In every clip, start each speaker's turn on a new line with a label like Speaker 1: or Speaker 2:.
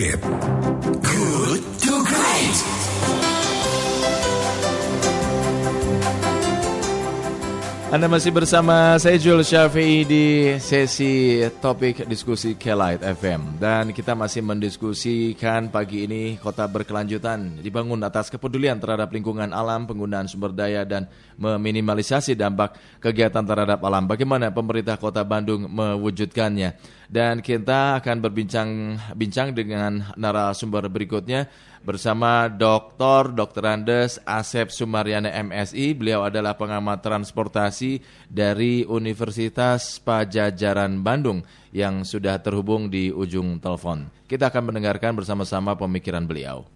Speaker 1: Great.
Speaker 2: Anda masih bersama saya Jules Syafi'i di sesi topik diskusi Kelight FM dan kita masih mendiskusikan pagi ini kota berkelanjutan dibangun atas kepedulian terhadap lingkungan alam, penggunaan sumber daya dan meminimalisasi dampak kegiatan terhadap alam. Bagaimana pemerintah Kota Bandung mewujudkannya? Dan kita akan berbincang-bincang dengan narasumber berikutnya bersama Dr. Dr. Andes Asep Sumaryana MSI. Beliau adalah pengamat transportasi dari Universitas Pajajaran Bandung yang sudah terhubung di ujung telepon. Kita akan mendengarkan bersama-sama pemikiran beliau.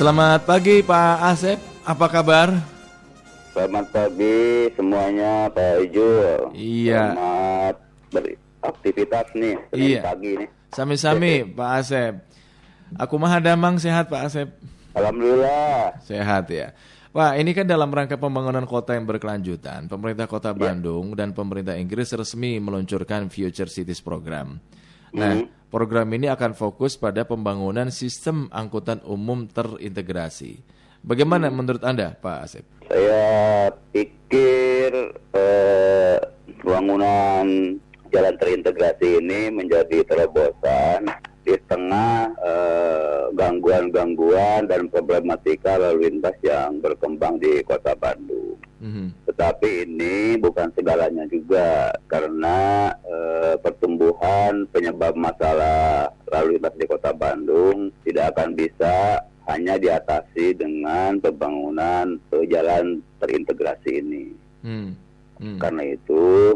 Speaker 2: Selamat pagi Pak Asep, apa kabar?
Speaker 3: Selamat pagi semuanya Pak Ijul.
Speaker 2: Iya.
Speaker 3: Selamat beraktivitas nih
Speaker 2: Iya.
Speaker 3: pagi nih.
Speaker 2: Sami-sami Pak Asep. Aku mah damang sehat Pak Asep.
Speaker 3: Alhamdulillah.
Speaker 2: Sehat ya. Pak, ini kan dalam rangka pembangunan kota yang berkelanjutan, pemerintah kota Bandung dan pemerintah Inggris resmi meluncurkan Future Cities Program. Nah, program ini akan fokus pada pembangunan sistem angkutan umum terintegrasi. Bagaimana menurut Anda, Pak Asep?
Speaker 3: Saya pikir eh, bangunan jalan terintegrasi ini menjadi terobosan di tengah eh, gangguan-gangguan dan problematika lalu lintas yang berkembang di kota Bandung.
Speaker 2: Mhm.
Speaker 3: Tetapi ini bukan segalanya juga karena eh, pertumbuhan penyebab masalah lalu lintas di kota Bandung tidak akan bisa hanya diatasi dengan pembangunan jalan terintegrasi ini.
Speaker 2: Hmm. Hmm.
Speaker 3: Karena itu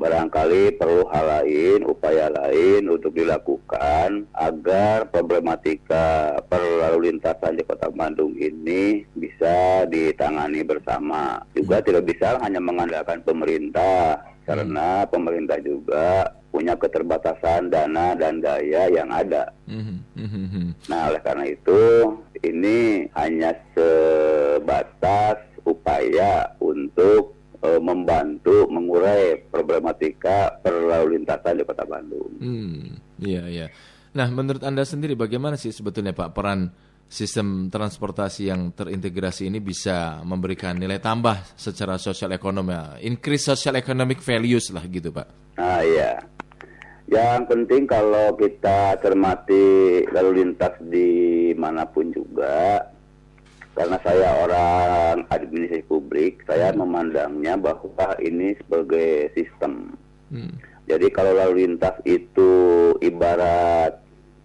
Speaker 3: barangkali perlu hal lain, upaya lain untuk dilakukan agar problematika perlalu lintasan di Kota Bandung ini bisa ditangani bersama. Juga tidak bisa hanya mengandalkan pemerintah karena pemerintah juga punya keterbatasan dana dan daya yang ada.
Speaker 2: Mhm. Mhm.
Speaker 3: Nah, oleh karena itu ini hanya sebatas upaya untuk eh, membantu mengurai problematika perlalu lintasan di Kota Bandung.
Speaker 2: Hmm, iya iya. Nah, menurut Anda sendiri bagaimana sih sebetulnya Pak peran sistem transportasi yang terintegrasi ini bisa memberikan nilai tambah secara sosial ekonomi, increase social economic values lah gitu Pak.
Speaker 3: Nah, iya. Yang penting kalau kita cermati lalu lintas di mana pun juga, karena saya orang administrasi publik, saya memandangnya bahwa ini sebagai sistem.
Speaker 2: Hmm.
Speaker 3: Jadi kalau lalu lintas itu ibarat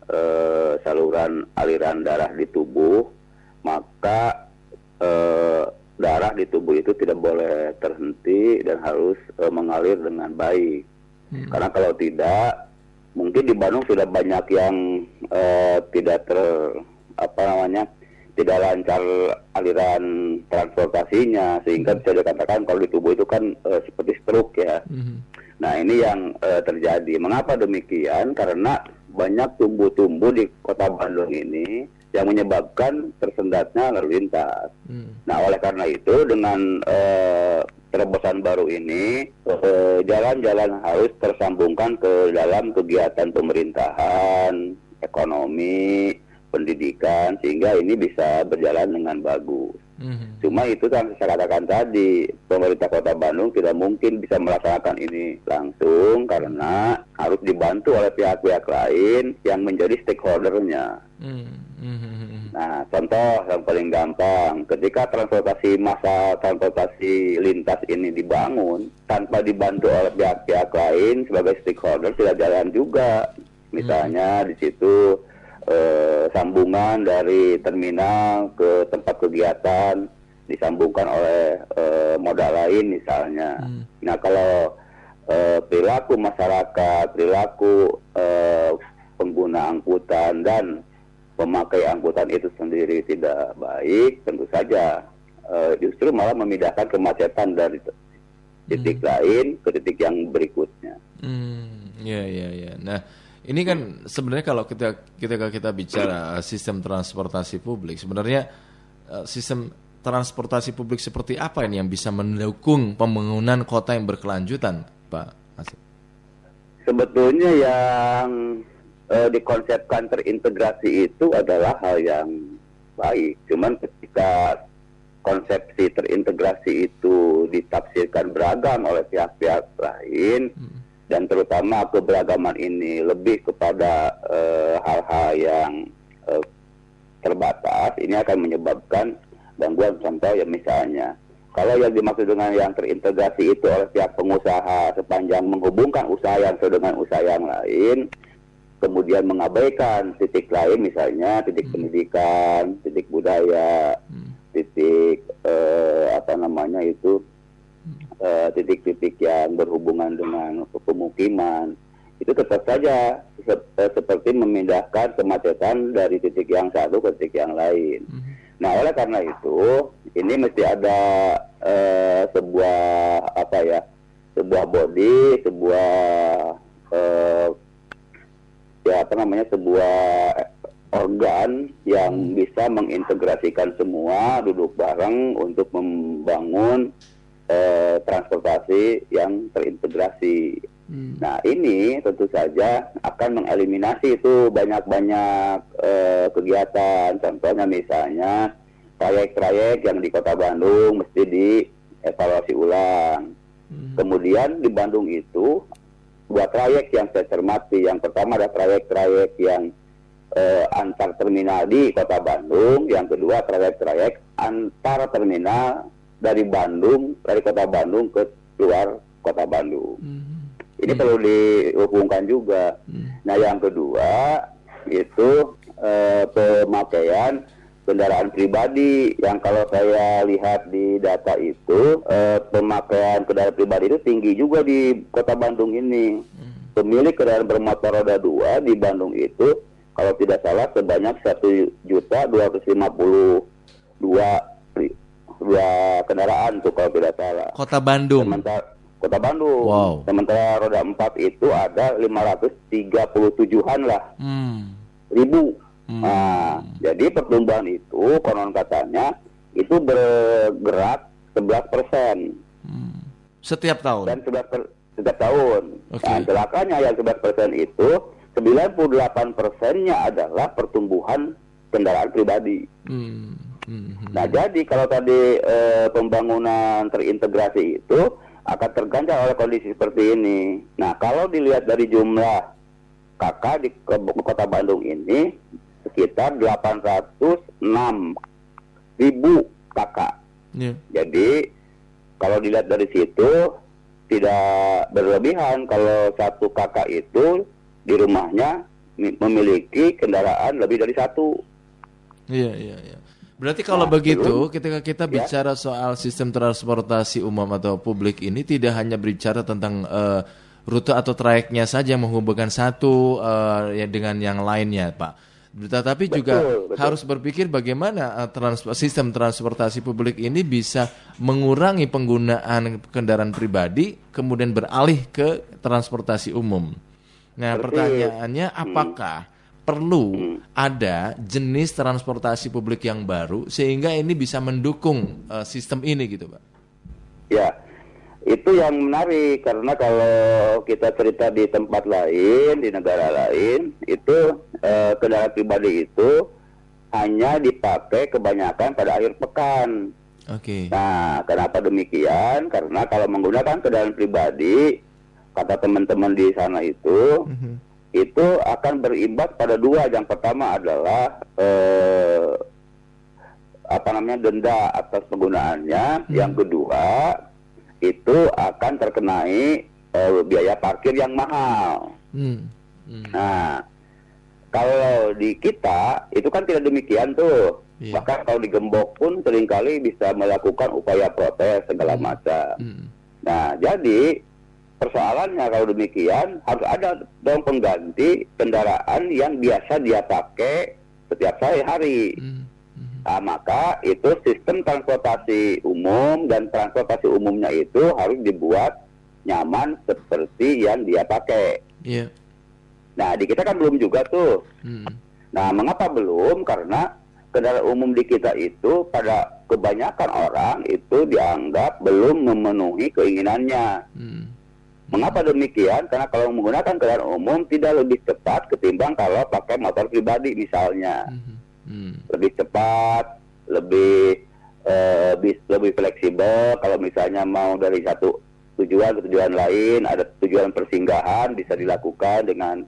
Speaker 3: eh, saluran aliran darah di tubuh, maka eh, darah di tubuh itu tidak boleh terhenti dan harus eh, mengalir dengan baik. Karena kalau tidak, mungkin di Bandung sudah banyak yang eh, tidak ter apa namanya tidak lancar aliran transportasinya sehingga bisa dikatakan kalau di tubuh itu kan eh, seperti stroke ya.
Speaker 2: Mhm.
Speaker 3: Nah ini yang eh, terjadi. Mengapa demikian? Karena banyak tumbuh-tumbuh di kota Bandung ini yang menyebabkan tersendatnya lalu lintas.
Speaker 2: Hmm.
Speaker 3: Nah oleh karena itu dengan eh, terobosan baru ini eh, jalan-jalan harus tersambungkan ke dalam kegiatan pemerintahan, ekonomi, pendidikan sehingga ini bisa berjalan dengan bagus.
Speaker 2: Mhm.
Speaker 3: Cuma itu yang saya katakan tadi, pemerintah kota Bandung tidak mungkin bisa melaksanakan ini langsung karena harus dibantu oleh pihak-pihak lain yang menjadi stakeholdernya.
Speaker 2: Hmm. Mhm.
Speaker 3: Nah, contoh yang paling gampang, ketika transportasi massa, transportasi lintas ini dibangun, tanpa dibantu oleh pihak-pihak lain sebagai stakeholder tidak jalan juga. Misalnya di situ eh, sambungan dari terminal ke tempat kegiatan disambungkan oleh eh, moda lain misalnya.
Speaker 2: Hmm.
Speaker 3: Nah, kalau eh, perilaku masyarakat, perilaku eh, pengguna angkutan dan pemakai angkutan itu sendiri tidak baik, tentu saja eh, justru malah memindahkan kemacetan dari titik lain ke titik yang berikutnya.
Speaker 2: Hmm, ya ya ya. Nah, ini kan sebenarnya kalau kita ketika kita bicara sistem transportasi publik, sebenarnya eh, sistem transportasi publik seperti apa ini yang bisa mendukung pembangunan kota yang berkelanjutan, Pak?
Speaker 3: Sebetulnya yang eh, dikonsepkan terintegrasi itu adalah hal yang baik. Cuman ketika konsepsi terintegrasi itu ditafsirkan beragam oleh pihak-pihak lain hmm. dan terutama keberagaman ini lebih kepada eh, hal-hal yang uh, terbatas ini akan menyebabkan gangguan contoh ya misalnya kalau yang dimaksud dengan yang terintegrasi itu oleh pihak pengusaha sepanjang menghubungkan usaha yang dengan usaha yang lain kemudian mengabaikan titik lain misalnya titik hmm. pendidikan titik budaya hmm titik uh, apa namanya itu eh, titik-titik uh, yang berhubungan dengan pemukiman itu tetap saja se uh, seperti memindahkan kemacetan dari titik yang satu ke titik yang lain. Mm -hmm. Nah oleh karena itu ini mesti ada uh, sebuah apa ya sebuah body sebuah uh, ya apa namanya sebuah organ yang bisa mengintegrasikan semua duduk bareng untuk membangun eh, transportasi yang terintegrasi. Hmm. Nah ini tentu saja akan mengeliminasi itu banyak-banyak eh, kegiatan. Contohnya misalnya trayek-trayek yang di Kota Bandung mesti dievaluasi ulang. Hmm. Kemudian di Bandung itu dua trayek yang saya cermati. Yang pertama ada trayek-trayek yang eh, antar terminal di Kota Bandung, yang kedua trayek-trayek antar terminal dari Bandung, dari Kota Bandung ke luar Kota Bandung. Hmm. Ini hmm. perlu dihubungkan juga. Hmm. Nah, yang kedua itu eh, pemakaian kendaraan pribadi yang kalau saya lihat di data itu eh, pemakaian kendaraan pribadi itu tinggi juga di Kota Bandung ini. Hmm. Pemilik kendaraan bermotor roda dua di Bandung itu kalau tidak salah sebanyak satu juta dua ratus lima puluh dua dua kendaraan tuh kalau tidak salah.
Speaker 2: Kota Bandung.
Speaker 3: Sementara Kota Bandung.
Speaker 2: Wow.
Speaker 3: Sementara roda empat itu ada lima ratus tiga puluh tujuhan lah.
Speaker 2: Hmm.
Speaker 3: Ribu. Hmm. Nah, jadi pertumbuhan itu konon katanya itu bergerak 11 persen.
Speaker 2: Hmm. Setiap tahun?
Speaker 3: Dan 11 per, setiap tahun. Okay. Nah, celakanya yang 11 persen itu 98 persennya adalah pertumbuhan kendaraan pribadi. Hmm. Hmm. Nah jadi kalau tadi eh, pembangunan terintegrasi itu akan terganjal oleh kondisi seperti ini. Nah kalau dilihat dari jumlah kakak di kota Bandung ini sekitar 806 ribu kakak. Yeah. Jadi kalau dilihat dari situ tidak berlebihan kalau satu kakak itu di rumahnya memiliki kendaraan lebih dari satu.
Speaker 2: Iya, iya, iya. Berarti kalau nah, begitu, belum, ketika kita ya. bicara soal sistem transportasi umum atau publik ini tidak hanya berbicara tentang uh, rute atau trayeknya saja menghubungkan satu uh, ya dengan yang lainnya, Pak. Tetapi betul, juga betul. harus berpikir bagaimana uh, trans sistem transportasi publik ini bisa mengurangi penggunaan kendaraan pribadi, kemudian beralih ke transportasi umum. Nah, Berarti, pertanyaannya hmm. apakah hmm. perlu hmm. ada jenis transportasi publik yang baru sehingga ini bisa mendukung uh, sistem ini gitu, Pak?
Speaker 3: Ya. Itu yang menarik karena kalau kita cerita di tempat lain, di negara lain, itu uh, kendaraan pribadi itu hanya dipakai kebanyakan pada akhir pekan.
Speaker 2: Oke. Okay.
Speaker 3: Nah, kenapa demikian? Karena kalau menggunakan kendaraan pribadi kata teman-teman di sana itu mm-hmm. itu akan berimbas pada dua yang pertama adalah eh, apa namanya denda atas penggunaannya mm-hmm. yang kedua itu akan terkenai eh, biaya parkir yang mahal mm-hmm. nah kalau di kita itu kan tidak demikian tuh yeah. bahkan kalau digembok pun sering kali bisa melakukan upaya protes segala macam mm-hmm. nah jadi persoalannya kalau demikian harus ada dong pengganti kendaraan yang biasa dia pakai setiap hari. Hmm. Nah, maka itu sistem transportasi umum dan transportasi umumnya itu harus dibuat nyaman seperti yang dia pakai.
Speaker 2: Yeah.
Speaker 3: Nah di kita kan belum juga tuh. Hmm. Nah mengapa belum? Karena kendaraan umum di kita itu pada kebanyakan orang itu dianggap belum memenuhi keinginannya.
Speaker 2: Hmm.
Speaker 3: Mengapa demikian? Karena kalau menggunakan kendaraan umum tidak lebih cepat ketimbang kalau pakai motor pribadi misalnya.
Speaker 2: Hmm. Hmm.
Speaker 3: Lebih cepat, lebih bis- lebih fleksibel. Kalau misalnya mau dari satu tujuan ke tujuan lain, ada tujuan persinggahan bisa dilakukan dengan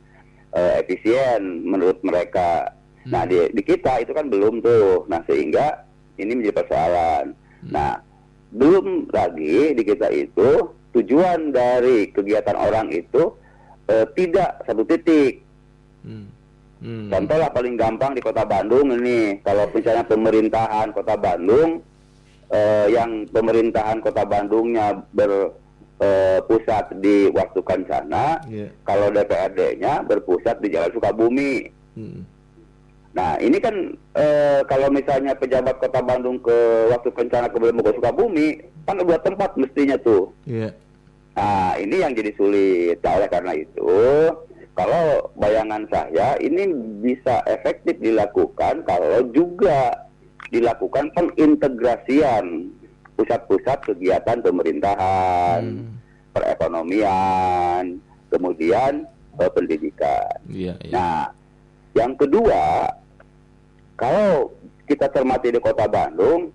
Speaker 3: eh, efisien menurut mereka. Nah di, di kita itu kan belum tuh. Nah sehingga ini menjadi persoalan. Nah belum lagi di kita itu tujuan dari kegiatan orang itu eh, tidak satu titik.
Speaker 2: Hmm. Hmm.
Speaker 3: Contoh lah paling gampang di kota Bandung ini, kalau misalnya pemerintahan kota Bandung, eh, yang pemerintahan kota Bandungnya berpusat di Waktu Kencana,
Speaker 2: Iya.
Speaker 3: kalau DPRD-nya berpusat di Jalan Sukabumi.
Speaker 2: Hmm.
Speaker 3: Nah ini kan eh, kalau misalnya pejabat kota Bandung ke Waktu Kencana ke ke Sukabumi, kan dua tempat mestinya tuh.
Speaker 2: Iya.
Speaker 3: Nah, ini yang jadi sulit. Nah, oleh karena itu, kalau bayangan saya ini bisa efektif dilakukan kalau juga dilakukan pengintegrasian pusat-pusat kegiatan pemerintahan,
Speaker 2: Hmm.
Speaker 3: perekonomian, kemudian eh, pendidikan.
Speaker 2: Iya, iya.
Speaker 3: Nah, yang kedua, kalau kita cermati di kota Bandung,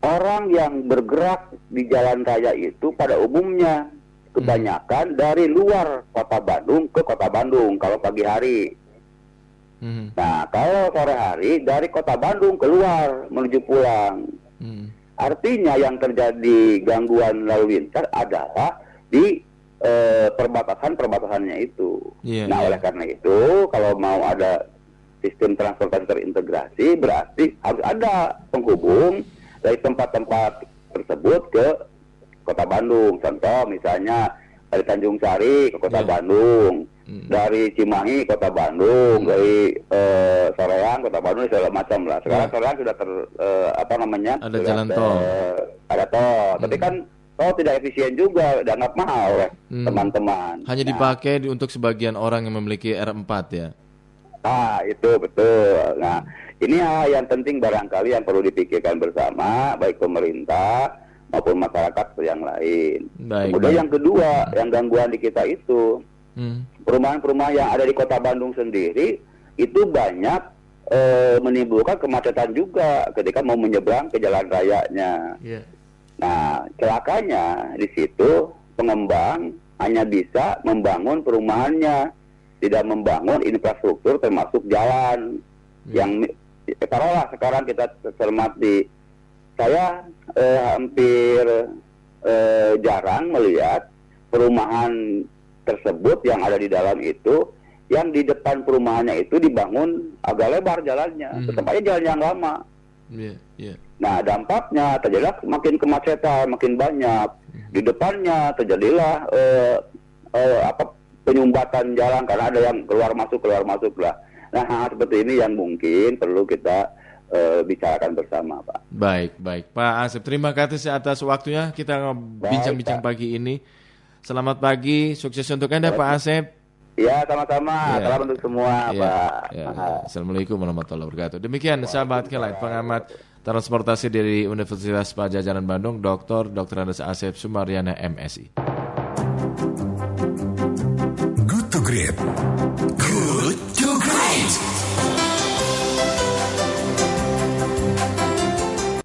Speaker 3: orang yang bergerak di jalan raya itu pada umumnya kebanyakan dari luar kota Bandung ke kota Bandung kalau pagi hari.
Speaker 2: Hmm.
Speaker 3: Nah, kalau sore hari dari kota Bandung keluar menuju pulang.
Speaker 2: Hmm.
Speaker 3: Artinya yang terjadi gangguan lalu lintas adalah di eh, perbatasan-perbatasannya itu.
Speaker 2: Iya,
Speaker 3: nah,
Speaker 2: iya.
Speaker 3: oleh karena itu kalau mau ada sistem transportasi terintegrasi berarti harus ada penghubung dari tempat-tempat tersebut ke Kota Bandung. Contoh misalnya dari Tanjung Sari ke Kota
Speaker 2: Iya.
Speaker 3: Bandung,
Speaker 2: Hmm.
Speaker 3: dari Cimahi Kota Bandung, dari eh, Soreang Kota Bandung segala macam lah. Sekarang
Speaker 2: Iya.
Speaker 3: Soreang sudah ter eh, apa namanya?
Speaker 2: Ada
Speaker 3: sudah
Speaker 2: jalan
Speaker 3: ter-
Speaker 2: tol.
Speaker 3: ada tol. Tapi
Speaker 2: Hmm.
Speaker 3: kan tol tidak efisien juga, dianggap mahal oleh
Speaker 2: Hmm.
Speaker 3: teman-teman.
Speaker 2: Hanya
Speaker 3: Nah,
Speaker 2: dipakai di- untuk sebagian orang yang memiliki R4 ya.
Speaker 3: Ah, itu betul. Nah, ini hal yang penting barangkali yang perlu dipikirkan bersama, baik pemerintah maupun masyarakat yang lain.
Speaker 2: Baik,
Speaker 3: Kemudian
Speaker 2: baik.
Speaker 3: yang kedua, yang gangguan di kita itu,
Speaker 2: Hmm.
Speaker 3: perumahan-perumahan yang ada di kota Bandung sendiri, itu banyak eh, menimbulkan kemacetan juga ketika mau menyeberang ke jalan rayanya.
Speaker 2: Iya.
Speaker 3: Nah, celakanya di situ pengembang hanya bisa membangun perumahannya, tidak membangun infrastruktur termasuk jalan. Yang mi- taruhlah sekarang kita cermati, saya eh, hampir eh, jarang melihat perumahan tersebut yang ada di dalam itu yang di depan perumahannya itu dibangun agak lebar jalannya, tetap aja jalan yang lama.
Speaker 2: Iya, iya.
Speaker 3: Nah dampaknya terjadilah makin kemacetan makin banyak di depannya terjadilah eh, eh, apa penyumbatan jalan karena ada yang keluar masuk keluar masuk lah. Nah hal seperti ini yang mungkin perlu kita eh, bicarakan bersama Pak.
Speaker 2: Baik, baik. Pak Asep, terima kasih atas waktunya kita bincang-bincang pagi ini. Selamat pagi, sukses untuk Anda Pak Asep.
Speaker 3: Ya sama-sama,
Speaker 2: Ya.
Speaker 3: salam untuk semua
Speaker 2: Ya,
Speaker 3: Pak.
Speaker 2: ya. Assalamualaikukum warahmatullahi wabarakatuh. Demikian sahabat Kelight, pengamat transportasi dari Universitas Pajajaran Bandung, Dr. Dr. Andes Asep Sumaryana MSI.
Speaker 1: Good to Great. Good